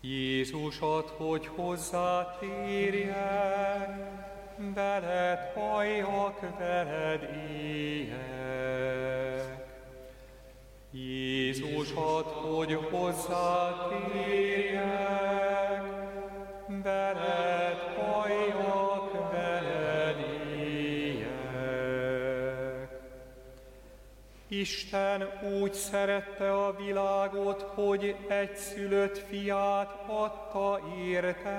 Jézus ad, hogy hozzátérjen, veled halljak, veled éljek. Jézus ad, hogy hozzátérjek, veled Isten úgy szerette a világot, hogy egy szülött fiát adta érte,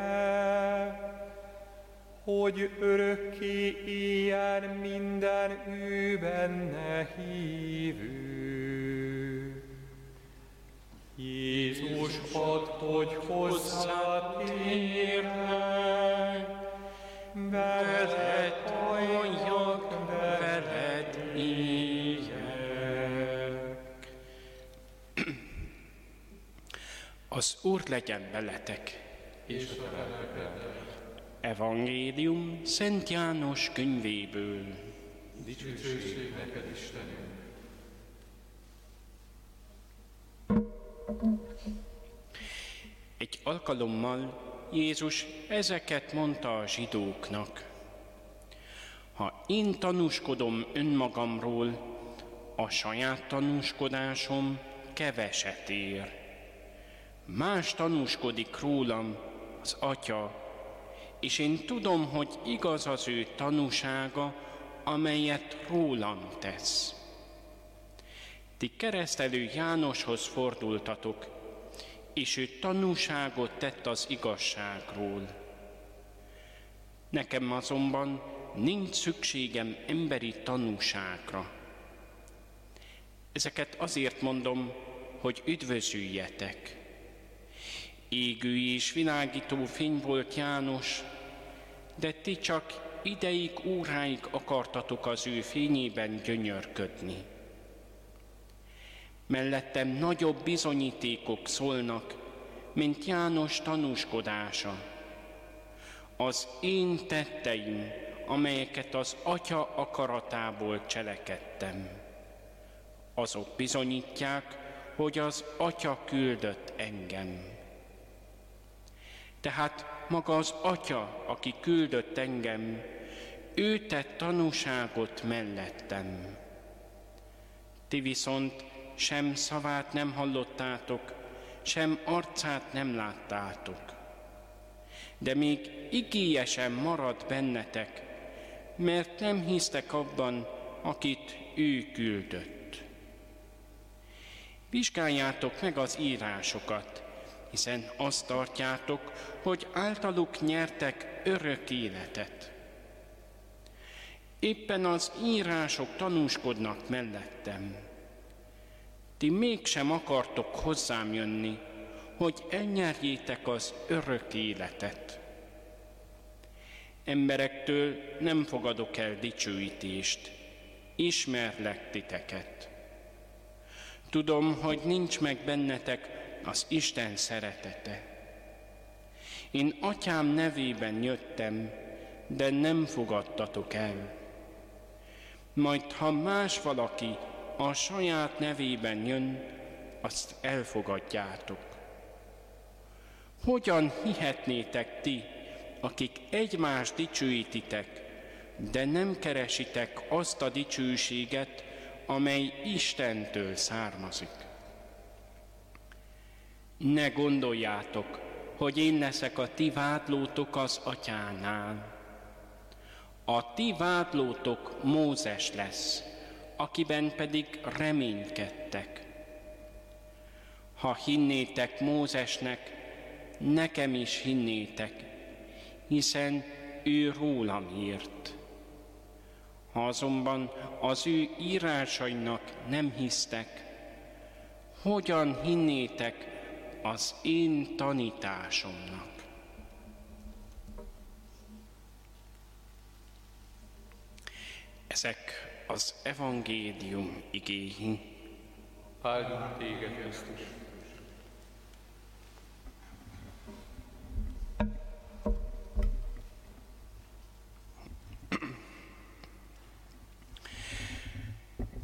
hogy örökké éljen minden ő benne hívő. Jézus ad, hogy hozzátérnek, veled halljak, Az Úr legyen veletek. És Evangélium Szent János könyvéből. Dicsőség neked, Istenünk! Egy alkalommal Jézus ezeket mondta a zsidóknak. Ha én tanúskodom önmagamról, a saját tanúskodásom keveset ér. Más tanúskodik rólam az Atya, és én tudom, hogy igaz az ő tanúsága, amelyet rólam tesz. Ti keresztelő Jánoshoz fordultatok, és ő tanúságot tett az igazságról. Nekem azonban nincs szükségem emberi tanúságra. Ezeket azért mondom, hogy üdvözüljetek. Égő és világító fény volt János, de ti csak ideig, óráig akartatok az ő fényében gyönyörködni. Mellettem nagyobb bizonyítékok szólnak, mint János tanúskodása. Az én tetteim, amelyeket az Atya akaratából cselekedtem. Azok bizonyítják, hogy az Atya küldött engem. Tehát maga az Atya, aki küldött engem, ő tett tanúságot mellettem. Ti viszont sem szavát nem hallottátok, sem arcát nem láttátok. De még igéje marad bennetek, mert nem hisztek abban, akit ő küldött. Vizsgáljátok meg az írásokat, hiszen azt tartjátok, hogy általuk nyertek örök életet. Éppen az írások tanúskodnak mellettem. Ti mégsem akartok hozzám jönni, hogy elnyerjétek az örök életet. Emberektől nem fogadok el dicsőítést, ismerlek titeket. Tudom, hogy nincs meg bennetek az Isten szeretete. Én atyám nevében jöttem, de nem fogadtatok el. Majd ha más valaki a saját nevében jön, azt elfogadjátok. Hogyan hihetnétek ti, akik egymást dicsőítitek, de nem keresitek azt a dicsőséget, amely Istentől származik? Ne gondoljátok, hogy én leszek a ti vádlótok az atyánál. A ti vádlótok Mózes lesz, akiben pedig reménykedtek. Ha hinnétek Mózesnek, nekem is hinnétek, hiszen ő rólam írt. Ha azonban az ő írásainak nem hisztek, hogyan hinnétek az én tanításomnak? Ezek az evangélium igéi. Áldunk téged, Krisztus!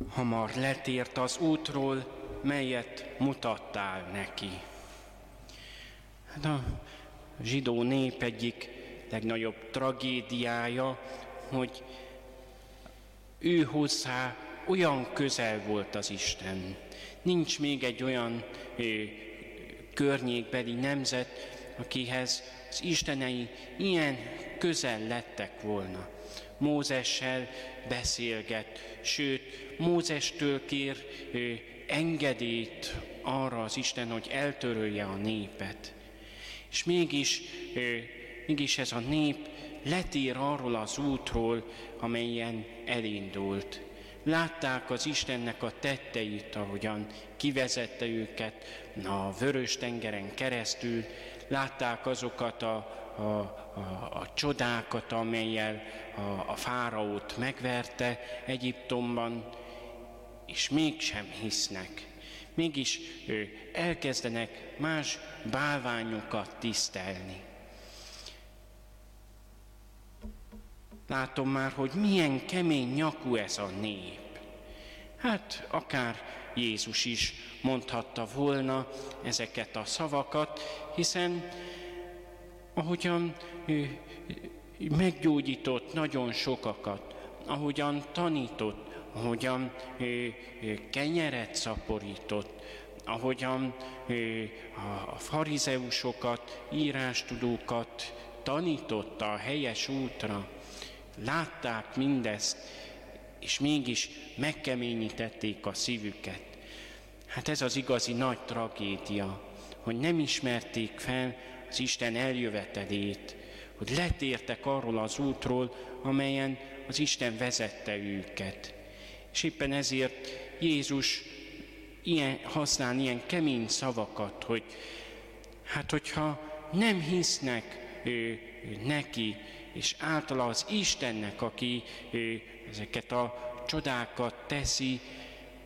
Hamar letért az útról, melyet mutattál neki. Hát a zsidó nép egyik legnagyobb tragédiája, hogy ő hozzá olyan közel volt az Isten. Nincs még egy olyan ö, környékbeli nemzet, akihez az istenei ilyen közel lettek volna. Mózessel beszélget, sőt, Mózestől kér ö, engedélyt arra az Isten, hogy eltörölje a népet. És mégis, mégis ez a nép letér arról az útról, amelyen elindult. Látták az Istennek a tetteit, ahogyan kivezette őket a vörös tengeren keresztül, látták azokat a, a, a, a csodákat, amelyel a, a fáraót megverte Egyiptomban, és mégsem hisznek mégis elkezdenek más bálványokat tisztelni. Látom már, hogy milyen kemény nyakú ez a nép. Hát akár Jézus is mondhatta volna ezeket a szavakat, hiszen ahogyan ő meggyógyított nagyon sokakat, ahogyan tanított, ahogyan kenyeret szaporított, ahogyan a farizeusokat, írástudókat tanította a helyes útra, látták mindezt, és mégis megkeményítették a szívüket. Hát ez az igazi nagy tragédia, hogy nem ismerték fel az Isten eljövetelét, hogy letértek arról az útról, amelyen az Isten vezette őket. És éppen ezért Jézus ilyen, használ ilyen kemény szavakat, hogy hát hogyha nem hisznek ő, neki, és általa az Istennek, aki ő, ezeket a csodákat teszi,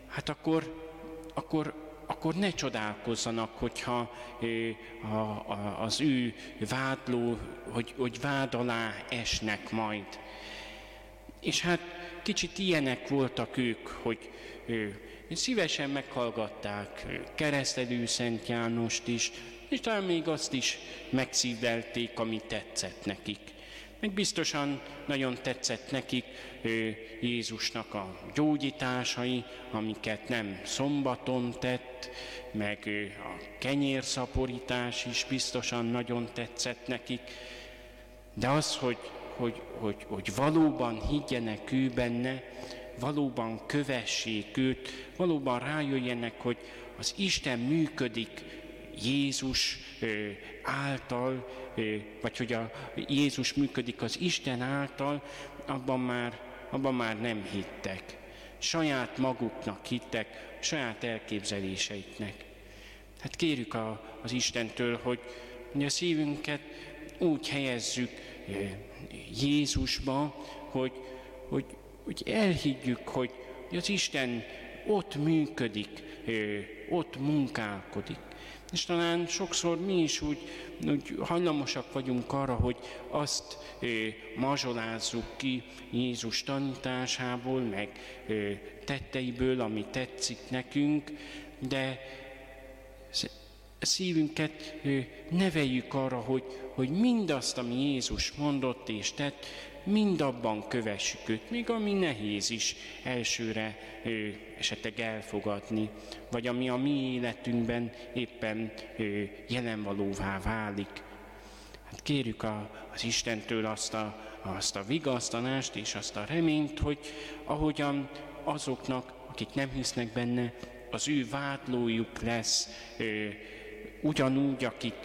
hát akkor, akkor, akkor ne csodálkozzanak, hogyha ő, a, a, az ő vádló, hogy, hogy vád alá esnek majd. És hát kicsit ilyenek voltak ők, hogy ő, szívesen meghallgatták keresztelő Szent Jánost is, és talán még azt is megszívelték, ami tetszett nekik. Meg biztosan nagyon tetszett nekik ő, Jézusnak a gyógyításai, amiket nem szombaton tett, meg ő, a kenyérszaporítás is biztosan nagyon tetszett nekik. De az, hogy hogy, hogy, hogy valóban higgyenek ő benne, valóban kövessék őt, valóban rájöjjenek, hogy az Isten működik Jézus által, vagy hogy a Jézus működik az Isten által, abban már, abban már nem hittek. Saját maguknak hittek, saját elképzeléseiknek. Hát kérjük a, az Istentől, hogy a szívünket úgy helyezzük Jézusba, hogy, hogy, hogy elhiggyük, hogy az Isten ott működik, ott munkálkodik. És talán sokszor mi is úgy, úgy hajlamosak vagyunk arra, hogy azt ö, mazsolázzuk ki Jézus tanításából, meg ö, tetteiből, ami tetszik nekünk, de szívünket neveljük arra, hogy, hogy mindazt, ami Jézus mondott és tett, mindabban kövessük őt, még ami nehéz is elsőre ő, esetleg elfogadni, vagy ami a mi életünkben éppen ő, jelenvalóvá válik. Hát kérjük a, az Istentől azt a, azt a vigasztanást és azt a reményt, hogy ahogyan azoknak, akik nem hisznek benne, az ő vádlójuk lesz, ő, ugyanúgy, akik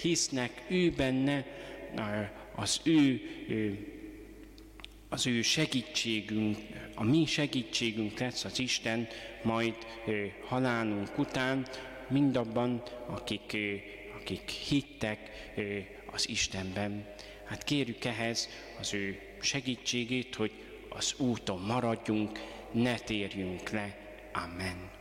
hisznek ő benne, az ő, az ő segítségünk, a mi segítségünk lesz az Isten majd halálunk után, mindabban, akik, akik hittek az Istenben. Hát kérjük ehhez az ő segítségét, hogy az úton maradjunk, ne térjünk le. Amen.